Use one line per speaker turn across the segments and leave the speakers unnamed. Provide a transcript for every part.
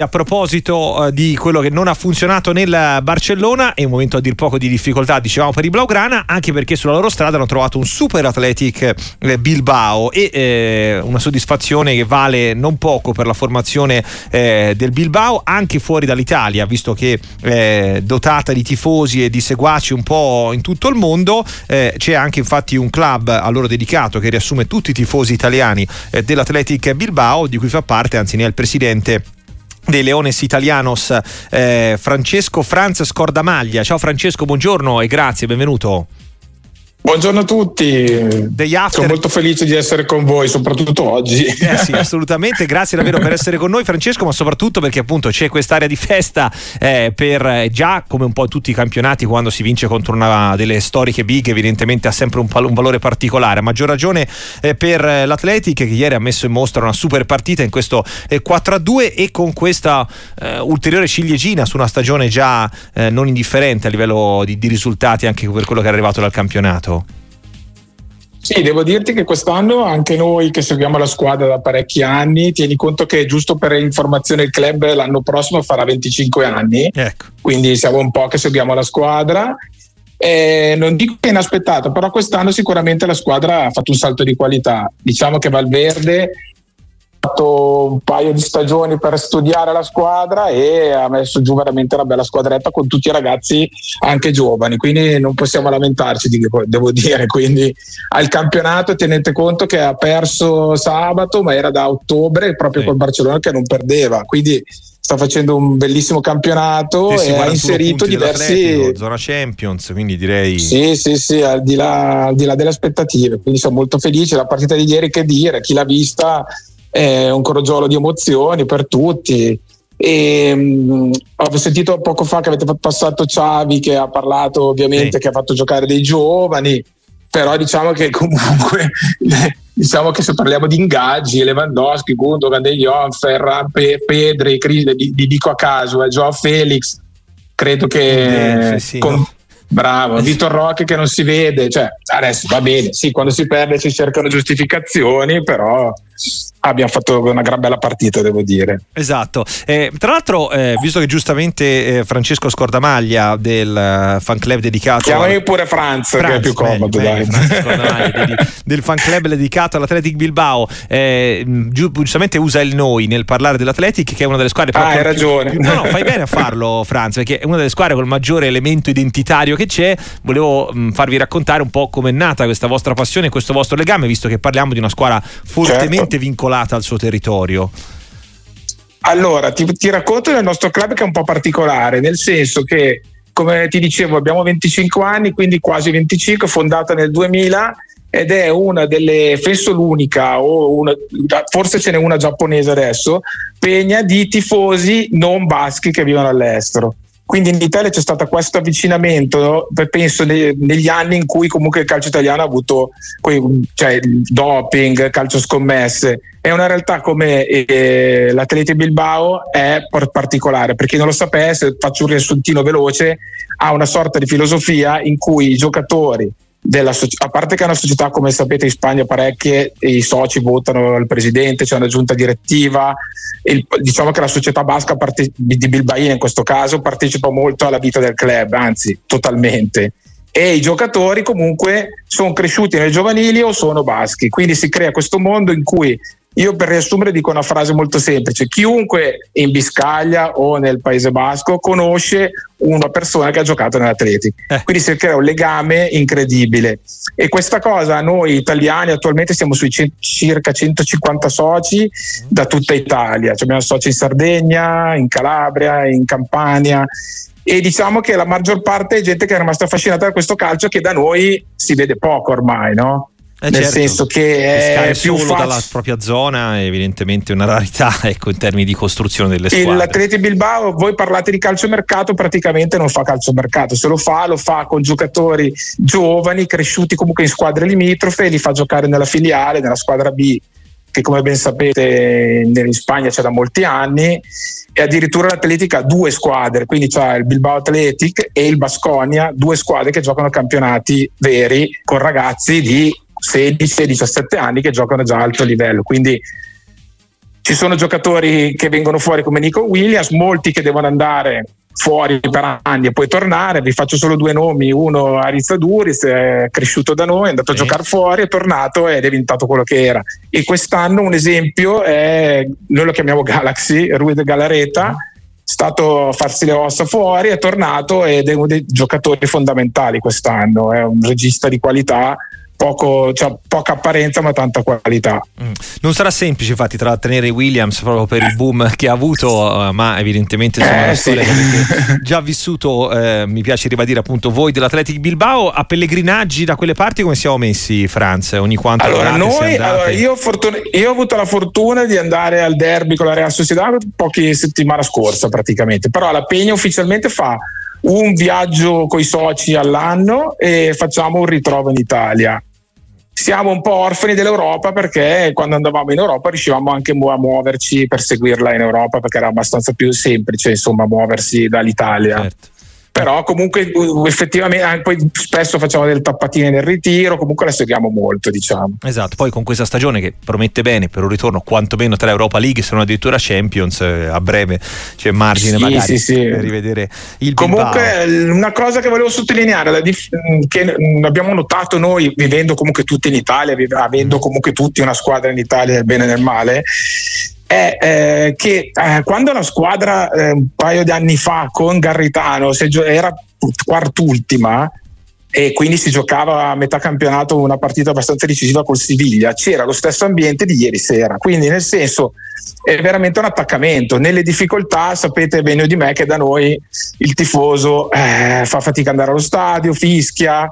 A proposito eh, di quello che non ha funzionato nel Barcellona, è un momento a dir poco di difficoltà, dicevamo per i Blaugrana, anche perché sulla loro strada hanno trovato un super Athletic eh, Bilbao e eh, una soddisfazione che vale non poco per la formazione eh, del Bilbao, anche fuori dall'Italia, visto che eh, dotata di tifosi e di seguaci un po' in tutto il mondo, eh, c'è anche infatti un club a loro dedicato che riassume tutti i tifosi italiani dell'Athletic Bilbao, di cui fa parte, anzi ne è il presidente dei Leones Italianos eh, Francesco Franz Scordamaglia. Ciao Francesco, buongiorno e grazie, benvenuto.
Buongiorno a tutti, sono molto felice di essere con voi, soprattutto oggi.
Eh sì, assolutamente, grazie davvero per essere con noi Francesco, ma soprattutto perché appunto c'è quest'area di festa eh, per eh, già come un po' tutti i campionati quando si vince contro una delle storiche big evidentemente ha sempre un, un valore particolare, a maggior ragione eh, per l'Atletic che ieri ha messo in mostra una super partita in questo 4-2 eh, e con questa eh, ulteriore ciliegina su una stagione già non indifferente a livello di, di risultati anche per quello che è arrivato dal campionato.
Sì, devo dirti che quest'anno anche noi che seguiamo la squadra da parecchi anni, tieni conto che giusto per informazione il club l'anno prossimo farà 25 anni, ecco. quindi siamo un po' che seguiamo la squadra. Eh, non dico che è inaspettato, però quest'anno sicuramente la squadra ha fatto un salto di qualità. Diciamo che Valverde fatto un paio di stagioni per studiare la squadra e ha messo giù veramente una bella squadretta con tutti i ragazzi anche giovani. Quindi non possiamo lamentarci devo dire. Quindi al campionato tenete conto che ha perso sabato ma era da ottobre proprio sì. col Barcellona che non perdeva. Quindi sta facendo un bellissimo campionato sì, e ha inserito diversi
zona Champions quindi direi
sì sì sì al di, là, al di là delle aspettative. Quindi sono molto felice. La partita di ieri che dire chi l'ha vista è un crogiolo di emozioni per tutti. E, um, ho sentito poco fa che avete passato Ciavi che ha parlato ovviamente sì. che ha fatto giocare dei giovani però diciamo che comunque diciamo che se parliamo di ingaggi Lewandowski, Gundogan, De Jong, Ferran, Pe- Pedri, Cris, li, li, dico a caso, eh, Joao Felix credo che eh, sì, con, no. Bravo, Vitor Roque che non si vede, cioè adesso va bene, sì, quando si perde si cercano giustificazioni, però abbiamo fatto una gran bella partita, devo dire.
Esatto. Eh, tra l'altro, eh, visto che giustamente eh, Francesco Scordamaglia del uh, fan club dedicato.
Chiamami pure Franz, Franz, che è più comodo, bene,
bene, del fan club dedicato all'Athletic Bilbao, eh, giustamente usa il noi nel parlare dell'Athletic, che è una delle squadre.
Ah, hai ragione.
Più, no, no, fai bene a farlo, Franz, perché è una delle squadre con il maggiore elemento identitario che c'è. Volevo mh, farvi raccontare un po' come è nata questa vostra passione, questo vostro legame, visto che parliamo di una squadra fortemente certo. vincolata vincolata al suo territorio?
Allora, ti, ti racconto del nostro club che è un po' particolare, nel senso che, come ti dicevo, abbiamo 25 anni, quindi quasi 25, fondata nel 2000 ed è una delle, penso l'unica, una, forse ce n'è una giapponese adesso, pegna di tifosi non baschi che vivono all'estero. Quindi in Italia c'è stato questo avvicinamento, penso negli anni in cui comunque il calcio italiano ha avuto cioè, doping, calcio scommesse. È una realtà come eh, l'Atleti Bilbao è particolare, per chi non lo sapesse, faccio un riassuntino veloce, ha una sorta di filosofia in cui i giocatori della, a parte che è una società come sapete in Spagna parecchie i soci votano il presidente c'è una giunta direttiva il, diciamo che la società basca parte, di Bilbaina in questo caso partecipa molto alla vita del club anzi totalmente. E i giocatori comunque sono cresciuti nel giovanili o sono baschi. Quindi si crea questo mondo in cui io per riassumere dico una frase molto semplice, chiunque in Biscaglia o nel Paese Basco conosce una persona che ha giocato nell'Atletic, eh. quindi si crea un legame incredibile. E questa cosa noi italiani attualmente siamo sui c- circa 150 soci da tutta Italia, cioè abbiamo soci in Sardegna, in Calabria, in Campania. E diciamo che la maggior parte è gente che è rimasta affascinata da questo calcio che da noi si vede poco ormai, no?
Eh nel certo. senso che è più solo facile. dalla propria zona è evidentemente una rarità ecco, in termini di costruzione delle squadre.
L'Atleti Bilbao, voi parlate di calciomercato, praticamente non fa calciomercato, se lo fa lo fa con giocatori giovani, cresciuti comunque in squadre limitrofe, li fa giocare nella filiale, nella squadra B che come ben sapete in Spagna c'è da molti anni e addirittura l'Atletica ha due squadre, quindi c'è il Bilbao Athletic e il Basconia, due squadre che giocano campionati veri con ragazzi di 16-17 anni che giocano già a alto livello. Quindi ci sono giocatori che vengono fuori come Nico Williams, molti che devono andare fuori per anni e poi tornare. Vi faccio solo due nomi: uno Arizza Duris, è cresciuto da noi, è andato sì. a giocare fuori, è tornato ed è diventato quello che era. E quest'anno un esempio è, noi lo chiamiamo Galaxy, Rui de Galareta. È stato a farsi le ossa fuori, è tornato ed è uno dei giocatori fondamentali quest'anno. È un regista di qualità poco, cioè, poca apparenza ma tanta qualità.
Mm. Non sarà semplice infatti trattenere Williams proprio per il boom che ha avuto, eh, ma evidentemente insomma, eh, sì. già vissuto, eh, mi piace ribadire appunto voi dell'Athletic Bilbao, a pellegrinaggi da quelle parti come siamo messi Franz? Ogni quanto
allora, noi, allora, io, fortuna, io, ho avuto la fortuna di andare al derby con la Real Sociedad poche settimane scorsa praticamente, però la Pegna ufficialmente fa un viaggio con i soci all'anno e facciamo un ritrovo in Italia siamo un po' orfani dell'Europa perché quando andavamo in Europa riuscivamo anche a muoverci per seguirla in Europa perché era abbastanza più semplice insomma muoversi dall'Italia. Certo però comunque effettivamente poi spesso facciamo delle tappatine nel ritiro comunque la seguiamo molto diciamo
esatto poi con questa stagione che promette bene per un ritorno quantomeno tra Europa League se non addirittura Champions eh, a breve c'è margine sì, magari sì, sì. per rivedere il
comunque Bilbao. una cosa che volevo sottolineare che abbiamo notato noi vivendo comunque tutti in Italia avendo mm. comunque tutti una squadra in Italia nel bene e nel male è eh, che eh, quando la squadra eh, un paio di anni fa con Garritano gio- era quart'ultima e quindi si giocava a metà campionato una partita abbastanza decisiva col Siviglia, c'era lo stesso ambiente di ieri sera, quindi nel senso è veramente un attaccamento. Nelle difficoltà sapete bene di me che da noi il tifoso eh, fa fatica ad andare allo stadio, fischia,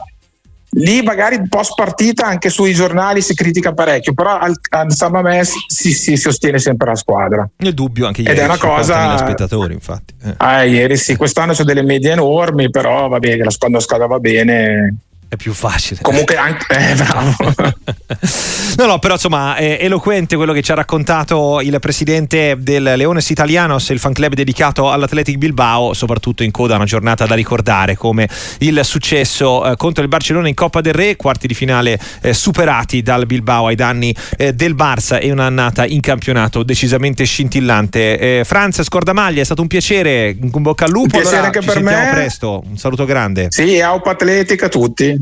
lì magari post partita anche sui giornali si critica parecchio, però al, al San Mamés si, si, sostiene sempre la squadra.
Nel dubbio anche ieri.
Ed è una cosa...
spettatori infatti.
Eh. Ah, ieri sì, quest'anno c'è delle medie enormi, però va bene, la squadra, la squadra va bene
è più facile.
Comunque anche eh, bravo.
no, no, però insomma è eloquente quello che ci ha raccontato il presidente del Leones Italianos, il fan club dedicato all'Athletic Bilbao, soprattutto in coda a una giornata da ricordare come il successo eh, contro il Barcellona in Coppa del Re, quarti di finale eh, superati dal Bilbao ai danni eh, del Barça e un'annata in campionato decisamente scintillante. Eh, Franz Scordamaglia, è stato un piacere, un bocca al lupo. Un
piacere allora, anche per me.
presto, un saluto grande.
Sì, Aupa Atletica a tutti.